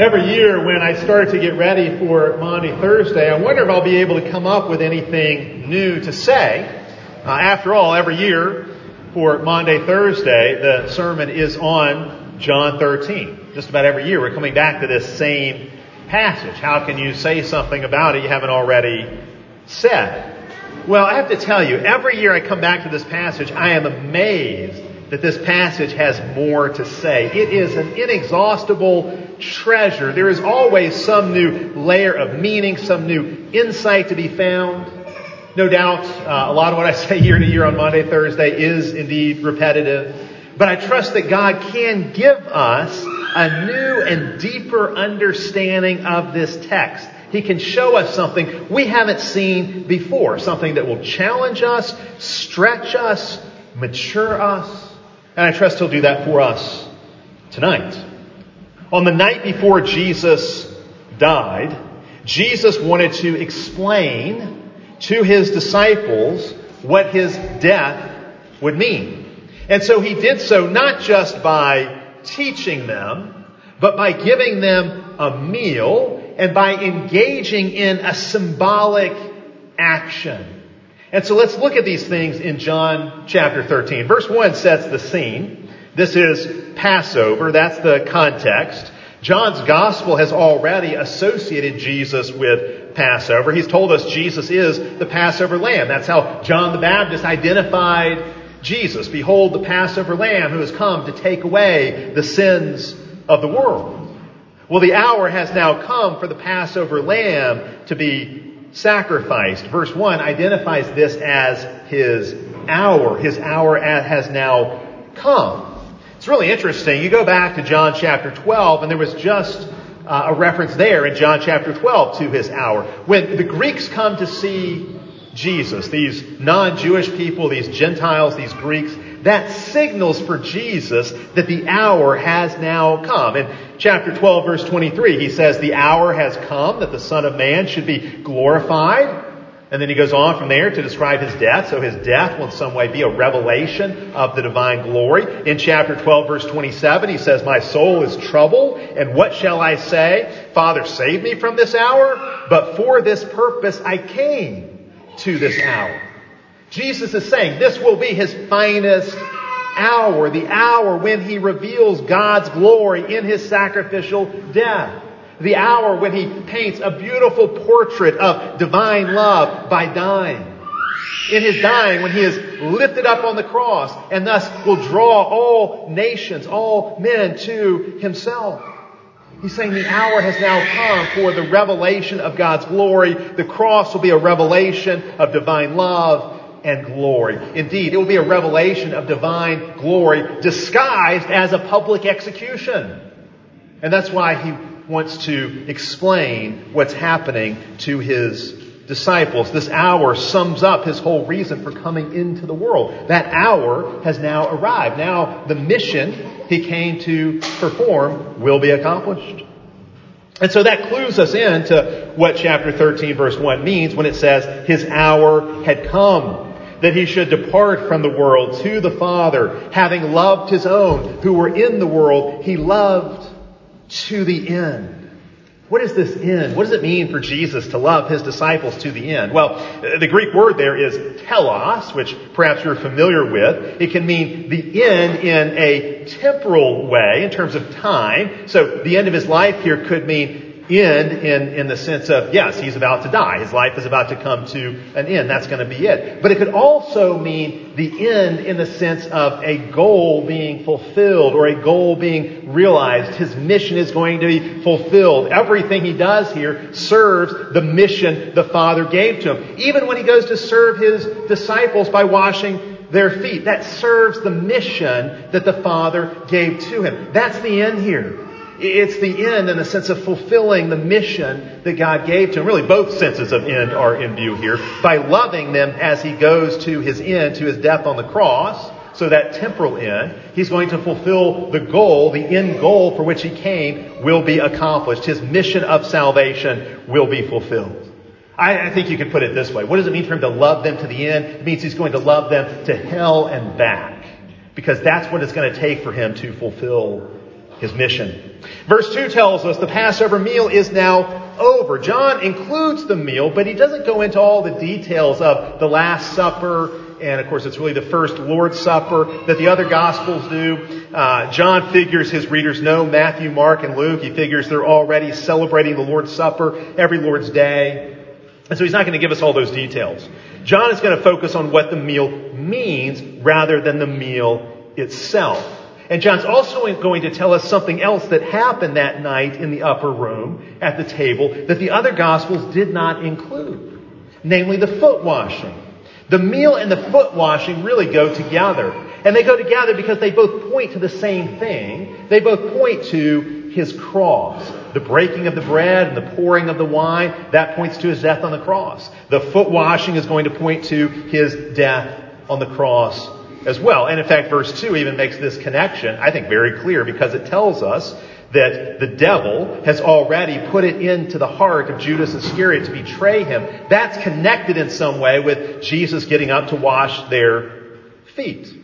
Every year when I start to get ready for Maundy Thursday, I wonder if I'll be able to come up with anything new to say. Uh, after all, every year for Maundy Thursday, the sermon is on John 13. Just about every year we're coming back to this same passage. How can you say something about it you haven't already said? Well, I have to tell you, every year I come back to this passage, I am amazed that this passage has more to say. It is an inexhaustible treasure. There is always some new layer of meaning, some new insight to be found. No doubt, uh, a lot of what I say year to year on Maundy Thursday is indeed repetitive. But I trust that God can give us a new and deeper understanding of this text. He can show us something we haven't seen before, something that will challenge us, stretch us, mature us. And I trust He'll do that for us tonight. On the night before Jesus died, Jesus wanted to explain to his disciples what his death would mean. And so he did so not just by teaching them, but by giving them a meal and by engaging in a symbolic action. And so let's look at these things in John chapter 13. Verse 1 sets the scene. This is Passover. That's the context. John's gospel has already associated Jesus with Passover. He's told us Jesus is the Passover lamb. That's how John the Baptist identified Jesus. Behold the Passover lamb who has come to take away the sins of the world. Well, the hour has now come for the Passover lamb to be sacrificed. Verse 1 identifies this as his hour. His hour has now come. It's really interesting. You go back to John chapter 12, and there was just uh, a reference there in John chapter 12 to his hour. When the Greeks come to see Jesus, these non-Jewish people, these Gentiles, these Greeks, that signals for Jesus that the hour has now come. In chapter 12 verse 23, he says, the hour has come that the Son of Man should be glorified. And then he goes on from there to describe his death. So his death will in some way be a revelation of the divine glory. In chapter 12 verse 27, he says, My soul is troubled, and what shall I say? Father, save me from this hour, but for this purpose I came to this hour. Jesus is saying this will be his finest hour, the hour when he reveals God's glory in his sacrificial death the hour when he paints a beautiful portrait of divine love by dying. In his dying, when he is lifted up on the cross and thus will draw all nations, all men to himself. He's saying the hour has now come for the revelation of God's glory. The cross will be a revelation of divine love and glory. Indeed, it will be a revelation of divine glory disguised as a public execution. And that's why he wants to explain what's happening to his disciples. This hour sums up his whole reason for coming into the world. That hour has now arrived. Now the mission he came to perform will be accomplished. And so that clues us in to what chapter 13 verse 1 means when it says his hour had come. That he should depart from the world to the Father, having loved his own who were in the world, he loved to the end. What is this end? What does it mean for Jesus to love his disciples to the end? Well, the Greek word there is telos, which perhaps you're familiar with. It can mean the end in a temporal way in terms of time. So the end of his life here could mean end in, in the sense of, yes, he's about to die. His life is about to come to an end. That's going to be it. But it could also mean the end in the sense of a goal being fulfilled or a goal being realized. His mission is going to be fulfilled. Everything he does here serves the mission the Father gave to him. Even when he goes to serve his disciples by washing their feet, that serves the mission that the Father gave to him. That's the end here. It's the end in the sense of fulfilling the mission that God gave to him. Really, both senses of end are in view here. By loving them as he goes to his end, to his death on the cross, so that temporal end, he's going to fulfill the goal, the end goal for which he came will be accomplished. His mission of salvation will be fulfilled. I, think you could put it this way. What does it mean for him to love them to the end? It means he's going to love them to hell and back. Because that's what it's going to take for him to fulfill his mission. Verse 2 tells us the Passover meal is now over. John includes the meal, but he doesn't go into all the details of the Last Supper, and of course it's really the first Lord's Supper that the other Gospels do. Uh, John figures his readers know Matthew, Mark, and Luke. He figures they're already celebrating the Lord's Supper every Lord's Day. And so he's not going to give us all those details. John is going to focus on what the meal means rather than the meal itself. And John's also going to tell us something else that happened that night in the upper room at the table that the other gospels did not include. Namely the foot washing. The meal and the foot washing really go together. And they go together because they both point to the same thing. They both point to his cross. The breaking of the bread and the pouring of the wine, that points to his death on the cross. The foot washing is going to point to his death on the cross as well. And in fact, verse 2 even makes this connection, I think, very clear because it tells us that the devil has already put it into the heart of Judas Iscariot to betray him. That's connected in some way with Jesus getting up to wash their feet.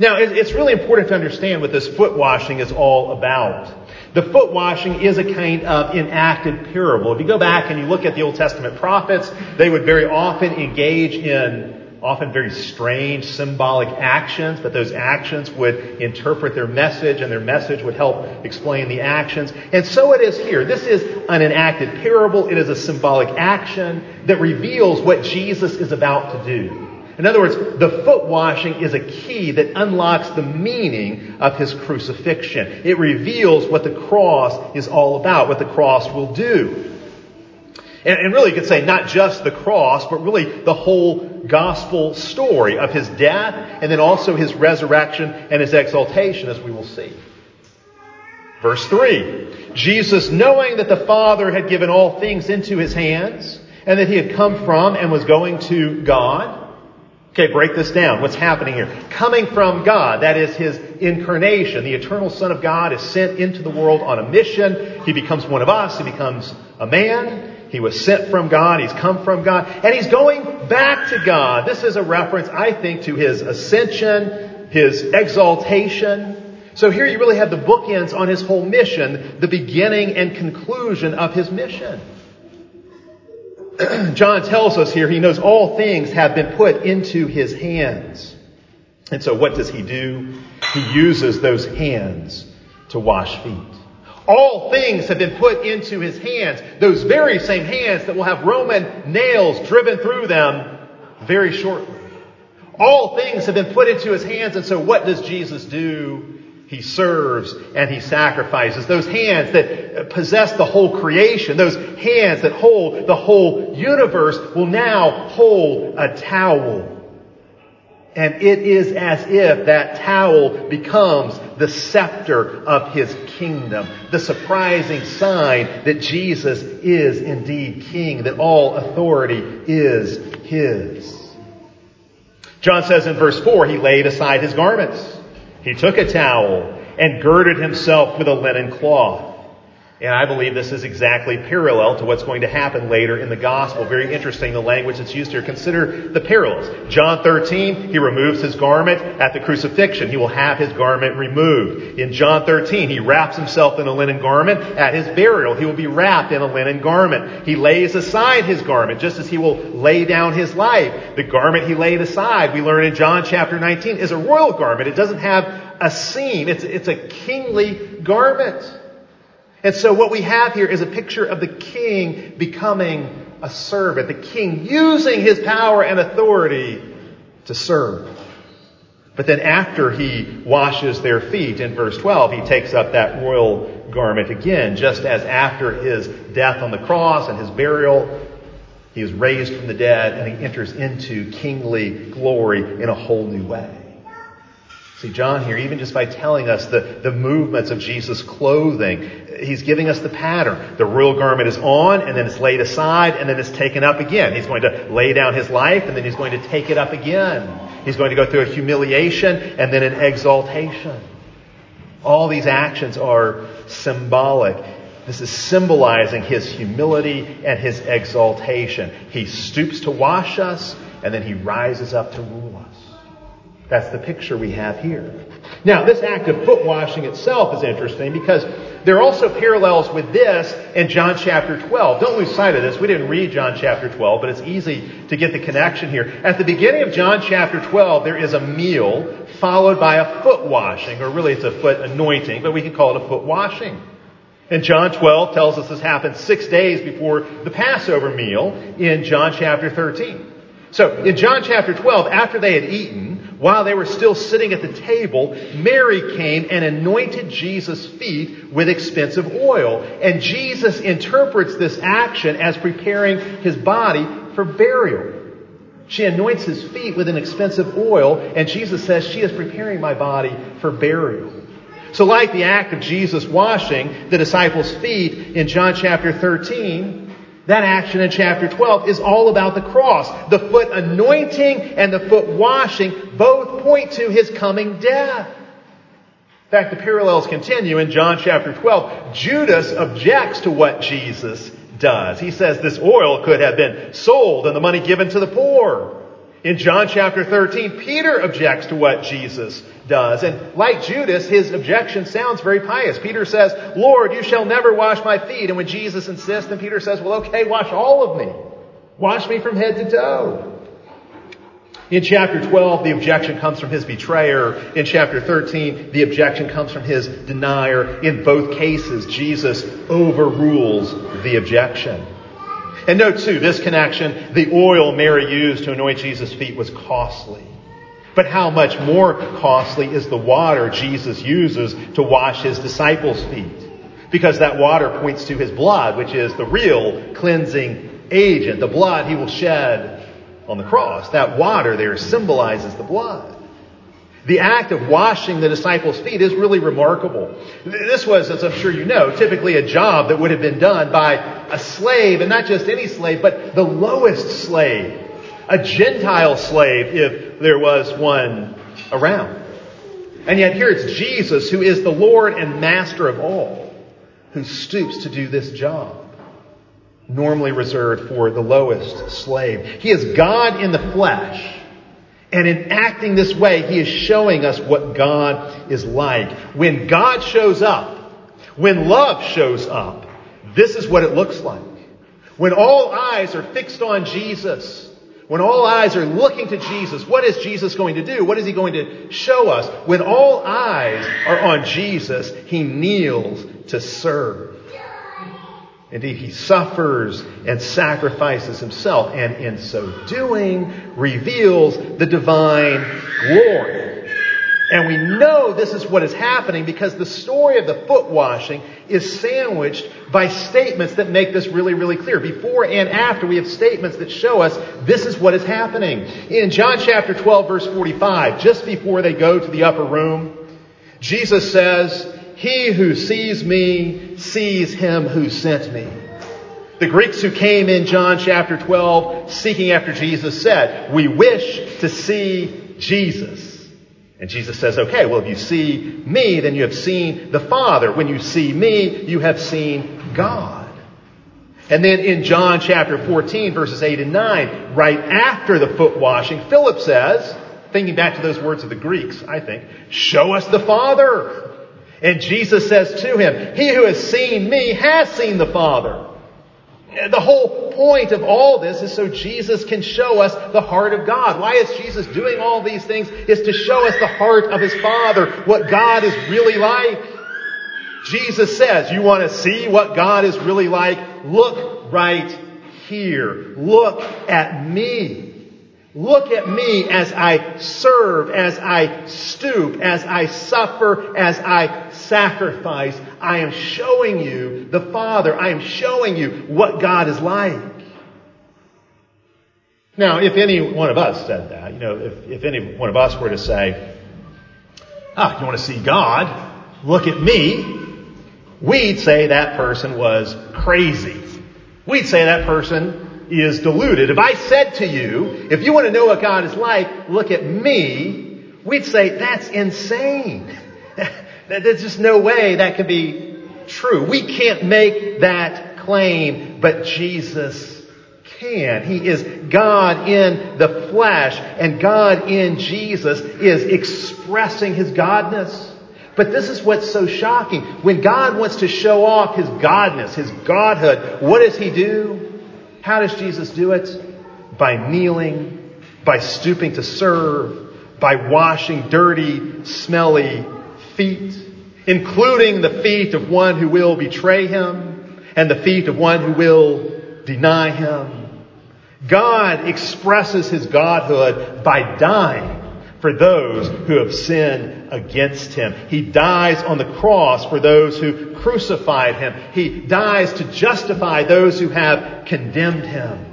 Now, it's really important to understand what this foot washing is all about. The foot washing is a kind of enacted parable. If you go back and you look at the Old Testament prophets, they would very often engage in often very strange symbolic actions, but those actions would interpret their message and their message would help explain the actions. And so it is here. This is an enacted parable. It is a symbolic action that reveals what Jesus is about to do. In other words, the foot washing is a key that unlocks the meaning of his crucifixion. It reveals what the cross is all about, what the cross will do. And, and really, you could say not just the cross, but really the whole gospel story of his death and then also his resurrection and his exaltation, as we will see. Verse 3 Jesus, knowing that the Father had given all things into his hands, and that he had come from and was going to God. Okay, break this down. What's happening here? Coming from God, that is his incarnation. The eternal Son of God is sent into the world on a mission. He becomes one of us. He becomes a man. He was sent from God. He's come from God. And he's going back to God. This is a reference, I think, to his ascension, his exaltation. So here you really have the bookends on his whole mission, the beginning and conclusion of his mission. John tells us here he knows all things have been put into his hands. And so what does he do? He uses those hands to wash feet. All things have been put into his hands, those very same hands that will have Roman nails driven through them very shortly. All things have been put into his hands, and so what does Jesus do? He serves and he sacrifices. Those hands that possess the whole creation, those hands that hold the whole universe will now hold a towel. And it is as if that towel becomes the scepter of his kingdom. The surprising sign that Jesus is indeed king, that all authority is his. John says in verse 4, he laid aside his garments. He took a towel and girded himself with a linen cloth. And I believe this is exactly parallel to what's going to happen later in the gospel. Very interesting, the language that's used here. Consider the parallels. John 13, he removes his garment at the crucifixion. He will have his garment removed. In John 13, he wraps himself in a linen garment. At his burial, he will be wrapped in a linen garment. He lays aside his garment, just as he will lay down his life. The garment he laid aside, we learn in John chapter 19, is a royal garment. It doesn't have a seam. It's, it's a kingly garment. And so what we have here is a picture of the king becoming a servant, the king using his power and authority to serve. But then after he washes their feet in verse 12, he takes up that royal garment again, just as after his death on the cross and his burial, he is raised from the dead and he enters into kingly glory in a whole new way. See, John here, even just by telling us the, the movements of Jesus' clothing, he's giving us the pattern. The royal garment is on, and then it's laid aside, and then it's taken up again. He's going to lay down his life, and then he's going to take it up again. He's going to go through a humiliation, and then an exaltation. All these actions are symbolic. This is symbolizing his humility and his exaltation. He stoops to wash us, and then he rises up to rule us. That's the picture we have here. Now, this act of foot washing itself is interesting because There are also parallels with this in John chapter 12. Don't lose sight of this. We didn't read John chapter 12, but it's easy to get the connection here. At the beginning of John chapter 12, there is a meal followed by a foot washing, or really it's a foot anointing, but we can call it a foot washing. And John 12 tells us this happened six days before the Passover meal in John chapter 13. So in John chapter 12, after they had eaten, while they were still sitting at the table, Mary came and anointed Jesus' feet with expensive oil. And Jesus interprets this action as preparing his body for burial. She anoints his feet with an expensive oil, and Jesus says, She is preparing my body for burial. So, like the act of Jesus washing the disciples' feet in John chapter 13, that action in chapter 12 is all about the cross. The foot anointing and the foot washing both point to his coming death. In fact, the parallels continue in John chapter 12. Judas objects to what Jesus does. He says this oil could have been sold and the money given to the poor. In John chapter 13, Peter objects to what Jesus does. And like Judas, his objection sounds very pious. Peter says, Lord, you shall never wash my feet. And when Jesus insists, then Peter says, well, okay, wash all of me. Wash me from head to toe. In chapter 12, the objection comes from his betrayer. In chapter 13, the objection comes from his denier. In both cases, Jesus overrules the objection. And note too, this connection, the oil Mary used to anoint Jesus' feet was costly. But how much more costly is the water Jesus uses to wash his disciples' feet? Because that water points to his blood, which is the real cleansing agent, the blood he will shed on the cross. That water there symbolizes the blood. The act of washing the disciples' feet is really remarkable. This was, as I'm sure you know, typically a job that would have been done by a slave, and not just any slave, but the lowest slave. A Gentile slave, if there was one around. And yet here it's Jesus who is the Lord and Master of all, who stoops to do this job. Normally reserved for the lowest slave. He is God in the flesh and in acting this way, he is showing us what God is like. When God shows up, when love shows up, this is what it looks like. When all eyes are fixed on Jesus, when all eyes are looking to Jesus, what is Jesus going to do? What is he going to show us? When all eyes are on Jesus, he kneels to serve. Indeed, he suffers and sacrifices himself, and in so doing, reveals the divine glory. And we know this is what is happening because the story of the foot washing is sandwiched by statements that make this really, really clear. Before and after, we have statements that show us this is what is happening. In John chapter 12, verse 45, just before they go to the upper room, Jesus says, He who sees me sees him who sent me. The Greeks who came in John chapter 12 seeking after Jesus said, we wish to see Jesus. And Jesus says, okay, well, if you see me, then you have seen the Father. When you see me, you have seen God. And then in John chapter 14, verses 8 and 9, right after the foot washing, Philip says, thinking back to those words of the Greeks, I think, show us the Father. And Jesus says to him, He who has seen me has seen the Father. The whole point of all this is so Jesus can show us the heart of God. Why is Jesus doing all these things? Is to show us the heart of His Father, what God is really like. Jesus says, you want to see what God is really like? Look right here. Look at me. Look at me as I serve, as I stoop, as I suffer, as I sacrifice. I am showing you the Father. I am showing you what God is like. Now, if any one of us said that, you know, if, if any one of us were to say, ah, you want to see God? Look at me. We'd say that person was crazy. We'd say that person is deluded. If I said to you, if you want to know what God is like, look at me, we'd say that's insane. There's just no way that can be true. We can't make that claim, but Jesus can. He is God in the flesh, and God in Jesus is expressing His Godness. But this is what's so shocking. When God wants to show off his godness, his godhood, what does he do? How does Jesus do it? By kneeling, by stooping to serve, by washing dirty, smelly feet, including the feet of one who will betray him and the feet of one who will deny him. God expresses his godhood by dying for those who have sinned against him. He dies on the cross for those who crucified him. He dies to justify those who have condemned him.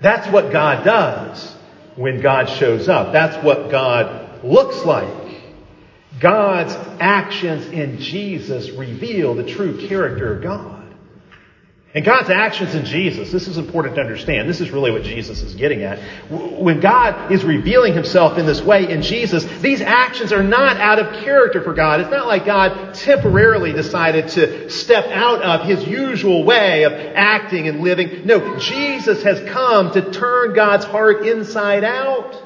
That's what God does when God shows up. That's what God looks like. God's actions in Jesus reveal the true character of God. And God's actions in Jesus, this is important to understand. This is really what Jesus is getting at. When God is revealing himself in this way in Jesus, these actions are not out of character for God. It's not like God temporarily decided to step out of his usual way of acting and living. No, Jesus has come to turn God's heart inside out.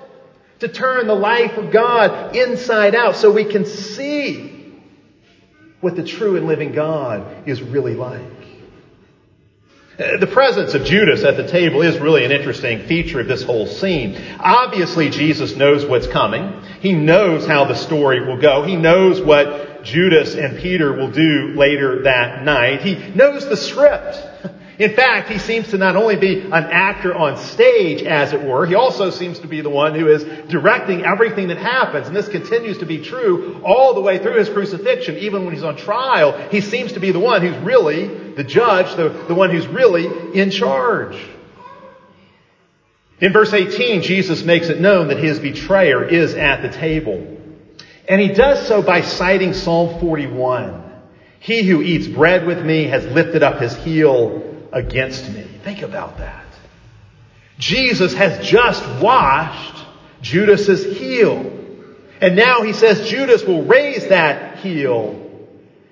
To turn the life of God inside out so we can see what the true and living God is really like. The presence of Judas at the table is really an interesting feature of this whole scene. Obviously, Jesus knows what's coming. He knows how the story will go. He knows what Judas and Peter will do later that night. He knows the script. In fact, he seems to not only be an actor on stage, as it were, he also seems to be the one who is directing everything that happens. And this continues to be true all the way through his crucifixion. Even when he's on trial, he seems to be the one who's really the judge, the, the one who's really in charge. In verse 18, Jesus makes it known that his betrayer is at the table. And he does so by citing Psalm 41. He who eats bread with me has lifted up his heel against me. Think about that. Jesus has just washed Judas's heel. And now he says Judas will raise that heel.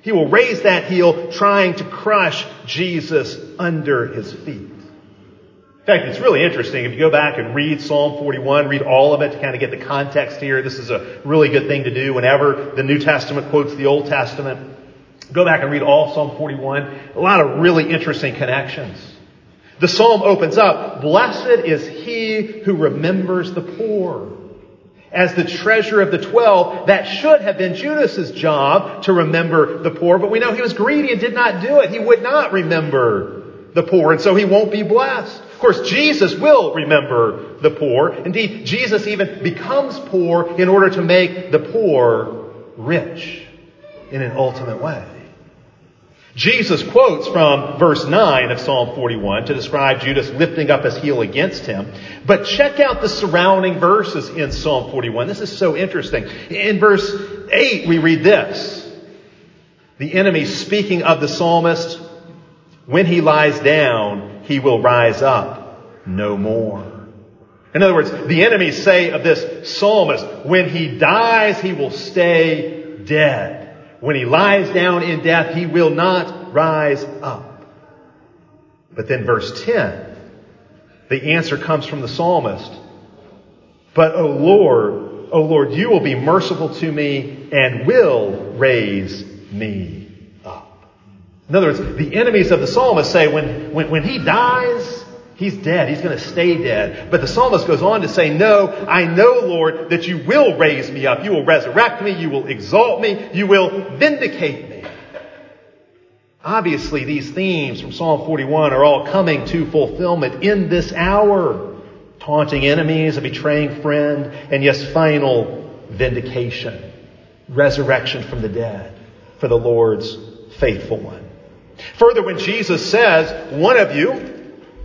He will raise that heel trying to crush Jesus under his feet. In fact, it's really interesting. If you go back and read Psalm 41, read all of it to kind of get the context here. This is a really good thing to do whenever the New Testament quotes the Old Testament. Go back and read all Psalm 41. A lot of really interesting connections. The psalm opens up, Blessed is he who remembers the poor. As the treasurer of the twelve, that should have been Judas's job to remember the poor, but we know he was greedy and did not do it. He would not remember the poor, and so he won't be blessed. Of course, Jesus will remember the poor. Indeed, Jesus even becomes poor in order to make the poor rich in an ultimate way. Jesus quotes from verse 9 of Psalm 41 to describe Judas lifting up his heel against him. But check out the surrounding verses in Psalm 41. This is so interesting. In verse 8, we read this. The enemy speaking of the psalmist, when he lies down, he will rise up no more. In other words, the enemies say of this psalmist, when he dies, he will stay dead. When he lies down in death, he will not rise up. But then verse 10, the answer comes from the psalmist. But, O Lord, O Lord, you will be merciful to me and will raise me up. In other words, the enemies of the psalmist say when, when, when he dies, He's dead. He's going to stay dead. But the psalmist goes on to say, no, I know, Lord, that you will raise me up. You will resurrect me. You will exalt me. You will vindicate me. Obviously, these themes from Psalm 41 are all coming to fulfillment in this hour. Taunting enemies, a betraying friend, and yes, final vindication. Resurrection from the dead for the Lord's faithful one. Further, when Jesus says, one of you,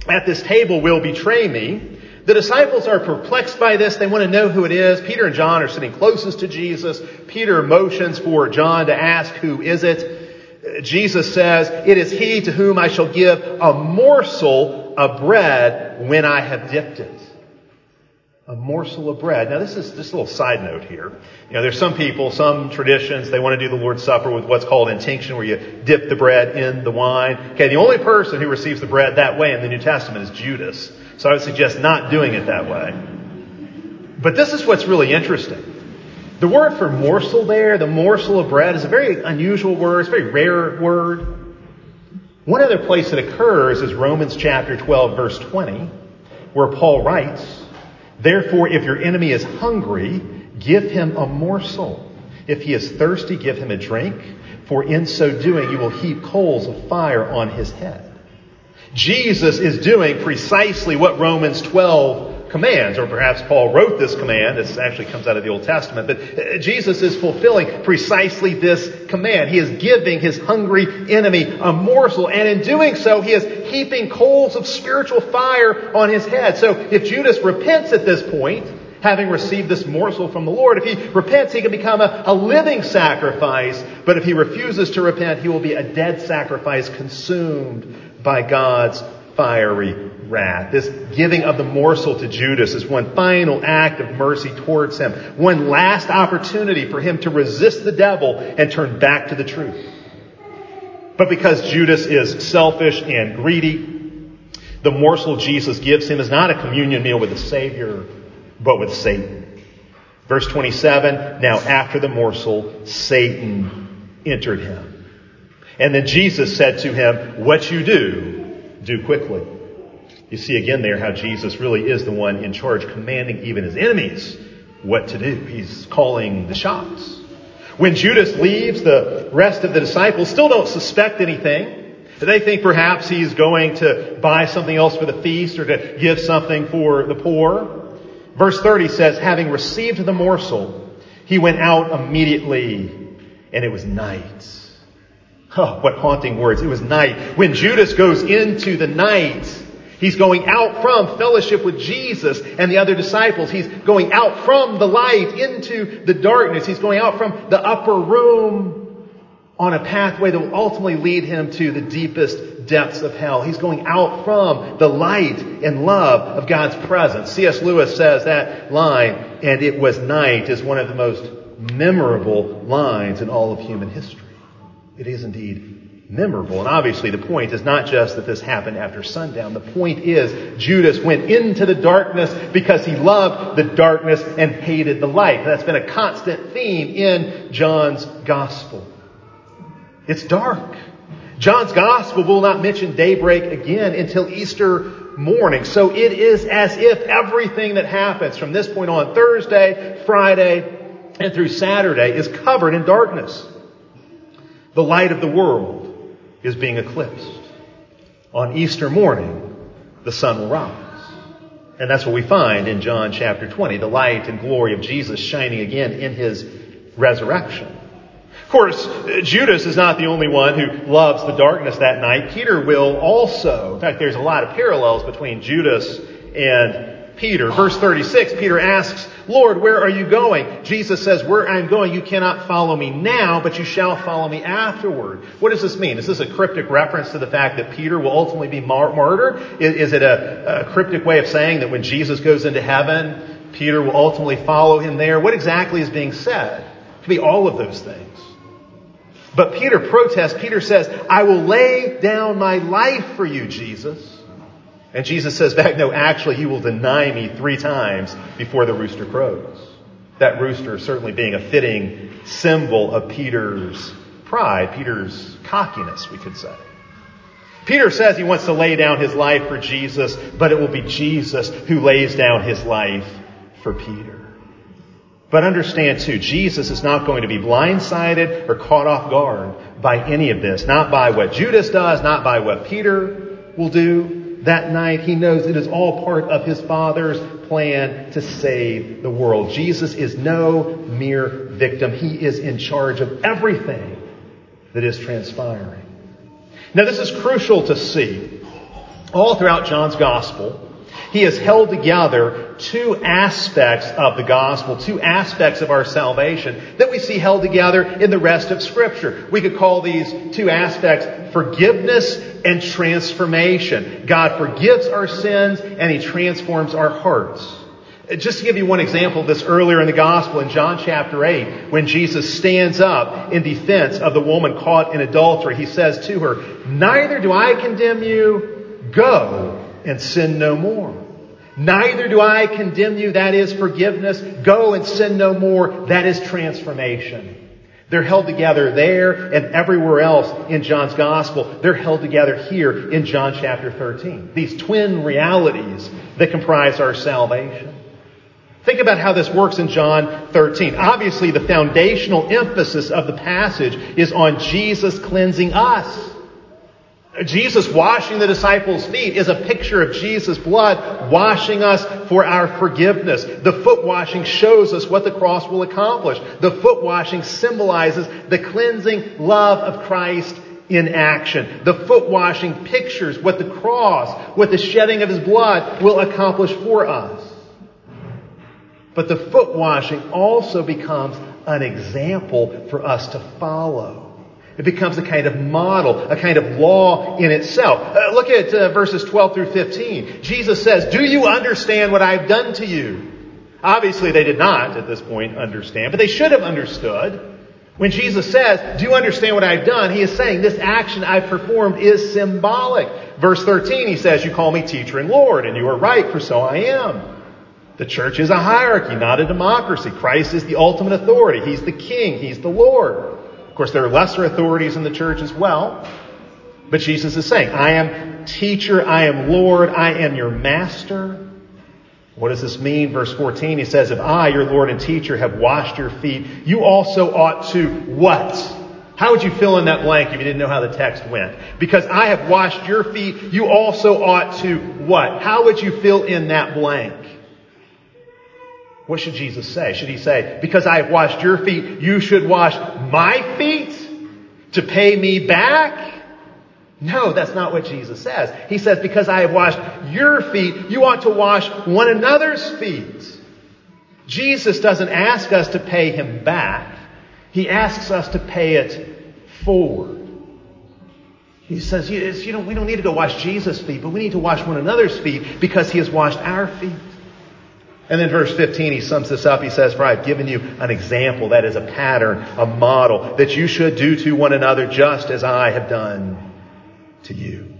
at this table will betray me. The disciples are perplexed by this. They want to know who it is. Peter and John are sitting closest to Jesus. Peter motions for John to ask, who is it? Uh, Jesus says, it is he to whom I shall give a morsel of bread when I have dipped it a morsel of bread. Now this is just a little side note here. You know, there's some people, some traditions, they want to do the Lord's Supper with what's called intinction, where you dip the bread in the wine. Okay, the only person who receives the bread that way in the New Testament is Judas. So I would suggest not doing it that way. But this is what's really interesting. The word for morsel there, the morsel of bread, is a very unusual word. It's a very rare word. One other place it occurs is Romans chapter 12 verse 20, where Paul writes, Therefore, if your enemy is hungry, give him a morsel. If he is thirsty, give him a drink, for in so doing you will heap coals of fire on his head. Jesus is doing precisely what Romans 12 commands, or perhaps Paul wrote this command. This actually comes out of the Old Testament, but uh, Jesus is fulfilling precisely this command. He is giving his hungry enemy a morsel, and in doing so, he is heaping coals of spiritual fire on his head. So if Judas repents at this point, having received this morsel from the Lord, if he repents, he can become a, a living sacrifice, but if he refuses to repent, he will be a dead sacrifice consumed by God's fiery wrath. This giving of the morsel to Judas is one final act of mercy towards him. One last opportunity for him to resist the devil and turn back to the truth. But because Judas is selfish and greedy, the morsel Jesus gives him is not a communion meal with the Savior, but with Satan. Verse 27, now after the morsel, Satan entered him. And then Jesus said to him, what you do, do quickly. You see again there how Jesus really is the one in charge, commanding even his enemies what to do. He's calling the shots. When Judas leaves, the rest of the disciples still don't suspect anything. They think perhaps he's going to buy something else for the feast or to give something for the poor. Verse 30 says, having received the morsel, he went out immediately and it was night. Oh, what haunting words. It was night. When Judas goes into the night, he's going out from fellowship with Jesus and the other disciples. He's going out from the light into the darkness. He's going out from the upper room on a pathway that will ultimately lead him to the deepest depths of hell. He's going out from the light and love of God's presence. C.S. Lewis says that line, and it was night, is one of the most memorable lines in all of human history. It is indeed memorable. And obviously the point is not just that this happened after sundown. The point is Judas went into the darkness because he loved the darkness and hated the light. That's been a constant theme in John's gospel. It's dark. John's gospel will not mention daybreak again until Easter morning. So it is as if everything that happens from this point on, Thursday, Friday, and through Saturday is covered in darkness. The light of the world is being eclipsed. On Easter morning, the sun will rise. And that's what we find in John chapter 20, the light and glory of Jesus shining again in his resurrection. Of course, Judas is not the only one who loves the darkness that night. Peter will also. In fact, there's a lot of parallels between Judas and Peter. Verse 36, Peter asks, Lord, where are you going? Jesus says, where I'm going, you cannot follow me now, but you shall follow me afterward. What does this mean? Is this a cryptic reference to the fact that Peter will ultimately be martyred? Is, it a, a cryptic way of saying that when Jesus goes into heaven, Peter will ultimately follow him there? What exactly is being said? It could be all of those things. But Peter protests. Peter says, I will lay down my life for you, Jesus. And Jesus says back, no, actually, you will deny me three times before the rooster crows. That rooster certainly being a fitting symbol of Peter's pride, Peter's cockiness, we could say. Peter says he wants to lay down his life for Jesus, but it will be Jesus who lays down his life for Peter. But understand too, Jesus is not going to be blindsided or caught off guard by any of this. Not by what Judas does, not by what Peter will do, that night, he knows it is all part of his Father's plan to save the world. Jesus is no mere victim. He is in charge of everything that is transpiring. Now, this is crucial to see. All throughout John's Gospel, he has held together two aspects of the gospel, two aspects of our salvation that we see held together in the rest of scripture. We could call these two aspects forgiveness and transformation. God forgives our sins and He transforms our hearts. Just to give you one example of this earlier in the gospel in John chapter 8, when Jesus stands up in defense of the woman caught in adultery, He says to her, neither do I condemn you, go and sin no more. Neither do I condemn you, that is forgiveness. Go and sin no more, that is transformation. They're held together there and everywhere else in John's gospel. They're held together here in John chapter 13. These twin realities that comprise our salvation. Think about how this works in John 13. Obviously, the foundational emphasis of the passage is on Jesus cleansing us. Jesus washing the disciples' feet is a picture of Jesus' blood washing us for our forgiveness. The foot washing shows us what the cross will accomplish. The foot washing symbolizes the cleansing love of Christ in action. The foot washing pictures what the cross, what the shedding of his blood will accomplish for us. But the foot washing also becomes an example for us to follow. It becomes a kind of model, a kind of law in itself. Uh, look at uh, verses 12 through 15. Jesus says, Do you understand what I've done to you? Obviously, they did not at this point understand, but they should have understood. When Jesus says, Do you understand what I've done? He is saying, This action I've performed is symbolic. Verse 13, he says, You call me teacher and Lord, and you are right, for so I am. The church is a hierarchy, not a democracy. Christ is the ultimate authority. He's the king. He's the Lord. Of course, there are lesser authorities in the church as well. But Jesus is saying, I am teacher, I am Lord, I am your master. What does this mean? Verse 14, he says, If I, your Lord and teacher, have washed your feet, you also ought to what? How would you fill in that blank if you didn't know how the text went? Because I have washed your feet, you also ought to what? How would you fill in that blank? What should Jesus say? Should he say, because I have washed your feet, you should wash my feet to pay me back? No, that's not what Jesus says. He says, because I have washed your feet, you ought to wash one another's feet. Jesus doesn't ask us to pay him back. He asks us to pay it forward. He says, you know, we don't need to go wash Jesus' feet, but we need to wash one another's feet because he has washed our feet. And then verse 15, he sums this up. He says, For I've given you an example, that is a pattern, a model, that you should do to one another just as I have done to you.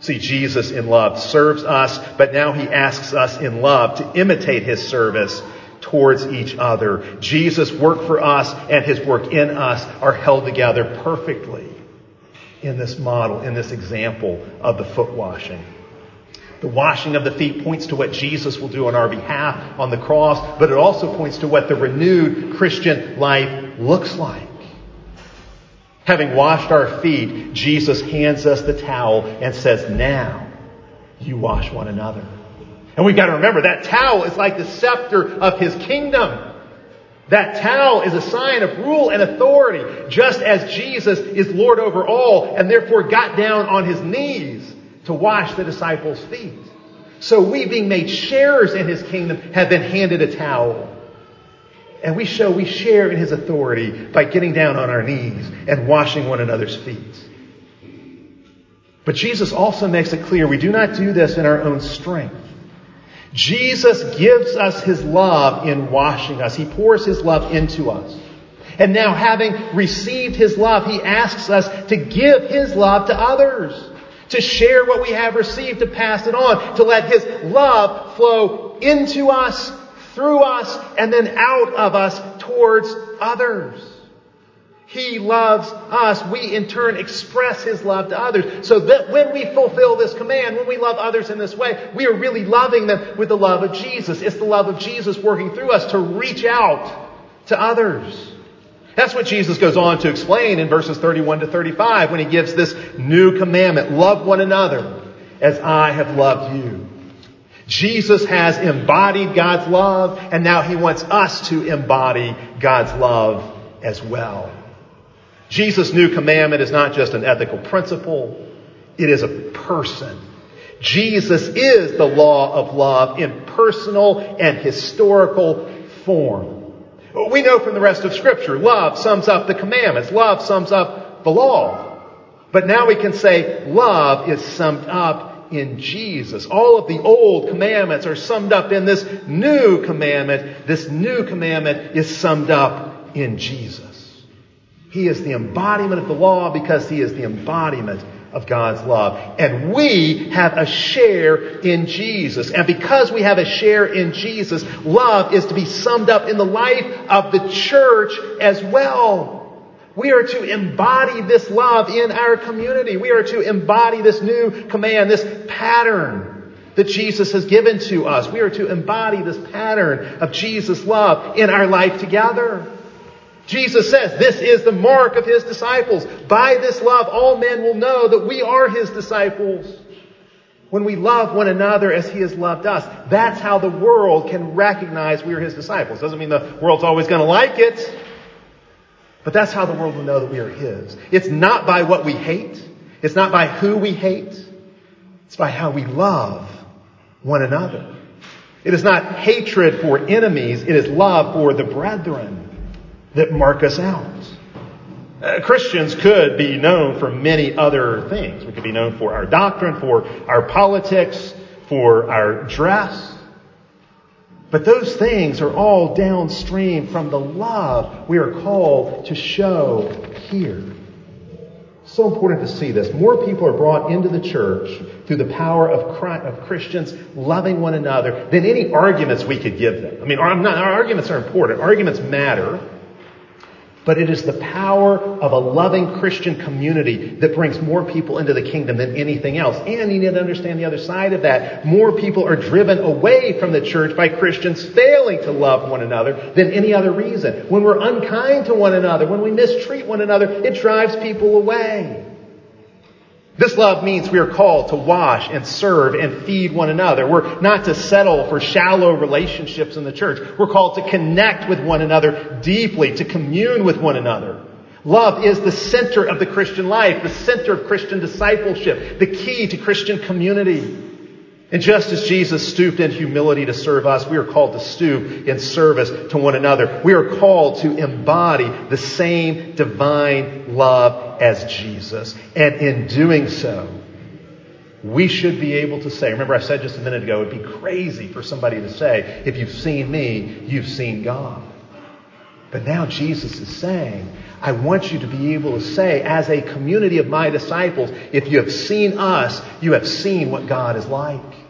See, Jesus in love serves us, but now he asks us in love to imitate his service towards each other. Jesus' work for us and his work in us are held together perfectly in this model, in this example of the foot washing. The washing of the feet points to what Jesus will do on our behalf on the cross, but it also points to what the renewed Christian life looks like. Having washed our feet, Jesus hands us the towel and says, now you wash one another. And we've got to remember that towel is like the scepter of his kingdom. That towel is a sign of rule and authority, just as Jesus is Lord over all and therefore got down on his knees to wash the disciples' feet. So we, being made sharers in his kingdom, have been handed a towel. And we show we share in his authority by getting down on our knees and washing one another's feet. But Jesus also makes it clear we do not do this in our own strength. Jesus gives us his love in washing us. He pours his love into us. And now having received his love, he asks us to give his love to others to share what we have received, to pass it on, to let His love flow into us, through us, and then out of us towards others. He loves us. We in turn express His love to others. So that when we fulfill this command, when we love others in this way, we are really loving them with the love of Jesus. It's the love of Jesus working through us to reach out to others. That's what Jesus goes on to explain in verses 31 to 35 when he gives this new commandment. Love one another as I have loved you. Jesus has embodied God's love and now he wants us to embody God's love as well. Jesus' new commandment is not just an ethical principle. It is a person. Jesus is the law of love in personal and historical form. We know from the rest of Scripture, love sums up the commandments. Love sums up the law. But now we can say love is summed up in Jesus. All of the old commandments are summed up in this new commandment. This new commandment is summed up in Jesus. He is the embodiment of the law because he is the embodiment of God's love. And we have a share in Jesus. And because we have a share in Jesus, love is to be summed up in the life of the church as well. We are to embody this love in our community. We are to embody this new command, this pattern that Jesus has given to us. We are to embody this pattern of Jesus' love in our life together. Jesus says this is the mark of his disciples. By this love, all men will know that we are his disciples. When we love one another as he has loved us, that's how the world can recognize we are his disciples. Doesn't mean the world's always going to like it. But that's how the world will know that we are His. It's not by what we hate. It's not by who we hate. It's by how we love one another. It is not hatred for enemies. It is love for the brethren that mark us out. Uh, Christians could be known for many other things. We could be known for our doctrine, for our politics, for our dress. But those things are all downstream from the love we are called to show here. So important to see this. More people are brought into the church through the power of, of Christians loving one another than any arguments we could give them. I mean, our, our arguments are important. Arguments matter. But it is the power of a loving Christian community that brings more people into the kingdom than anything else. And you need to understand the other side of that. More people are driven away from the church by Christians failing to love one another than any other reason. When we're unkind to one another, when we mistreat one another, it drives people away. This love means we are called to wash and serve and feed one another. We're not to settle for shallow relationships in the church. We're called to connect with one another deeply, to commune with one another. Love is the center of the Christian life, the center of Christian discipleship, the key to Christian community. And just as Jesus stooped in humility to serve us, we are called to stoop in service to one another. We are called to embody the same divine love as Jesus. And in doing so, we should be able to say, remember I said just a minute ago, it'd be crazy for somebody to say, if you've seen me, you've seen God. But now Jesus is saying, I want you to be able to say, as a community of my disciples, if you have seen us, you have seen what God is like.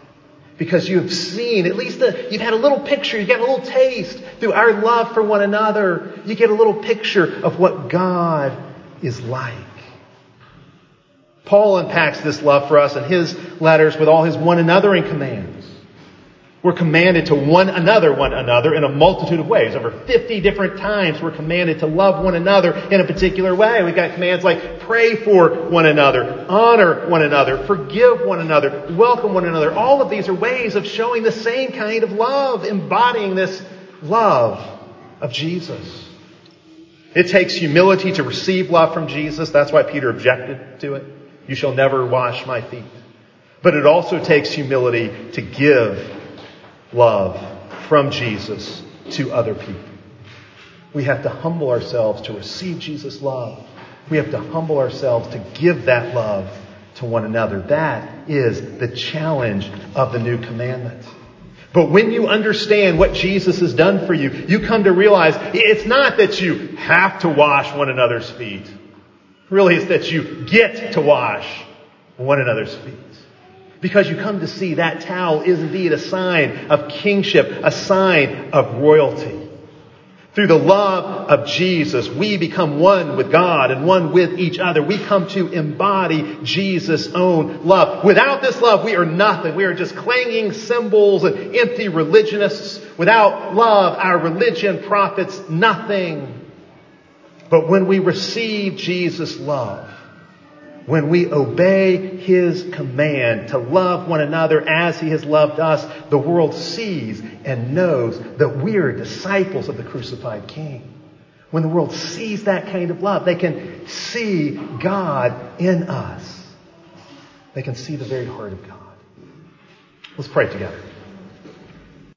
Because you have seen, at least a, you've had a little picture, you get a little taste through our love for one another. You get a little picture of what God is like. Paul unpacks this love for us in his letters with all his one anothering commands. We're commanded to one another, one another in a multitude of ways. Over 50 different times we're commanded to love one another in a particular way. We've got commands like pray for one another, honor one another, forgive one another, welcome one another. All of these are ways of showing the same kind of love, embodying this love of Jesus. It takes humility to receive love from Jesus. That's why Peter objected to it. You shall never wash my feet. But it also takes humility to give love from Jesus to other people. We have to humble ourselves to receive Jesus' love. We have to humble ourselves to give that love to one another. That is the challenge of the new commandment. But when you understand what Jesus has done for you, you come to realize it's not that you have to wash one another's feet. Really, it's that you get to wash one another's feet. Because you come to see that towel is indeed a sign of kingship, a sign of royalty. Through the love of Jesus, we become one with God and one with each other. We come to embody Jesus' own love. Without this love, we are nothing. We are just clanging cymbals and empty religionists. Without love, our religion profits nothing. But when we receive Jesus' love, when we obey His command to love one another as He has loved us, the world sees and knows that we are disciples of the crucified King. When the world sees that kind of love, they can see God in us. They can see the very heart of God. Let's pray together.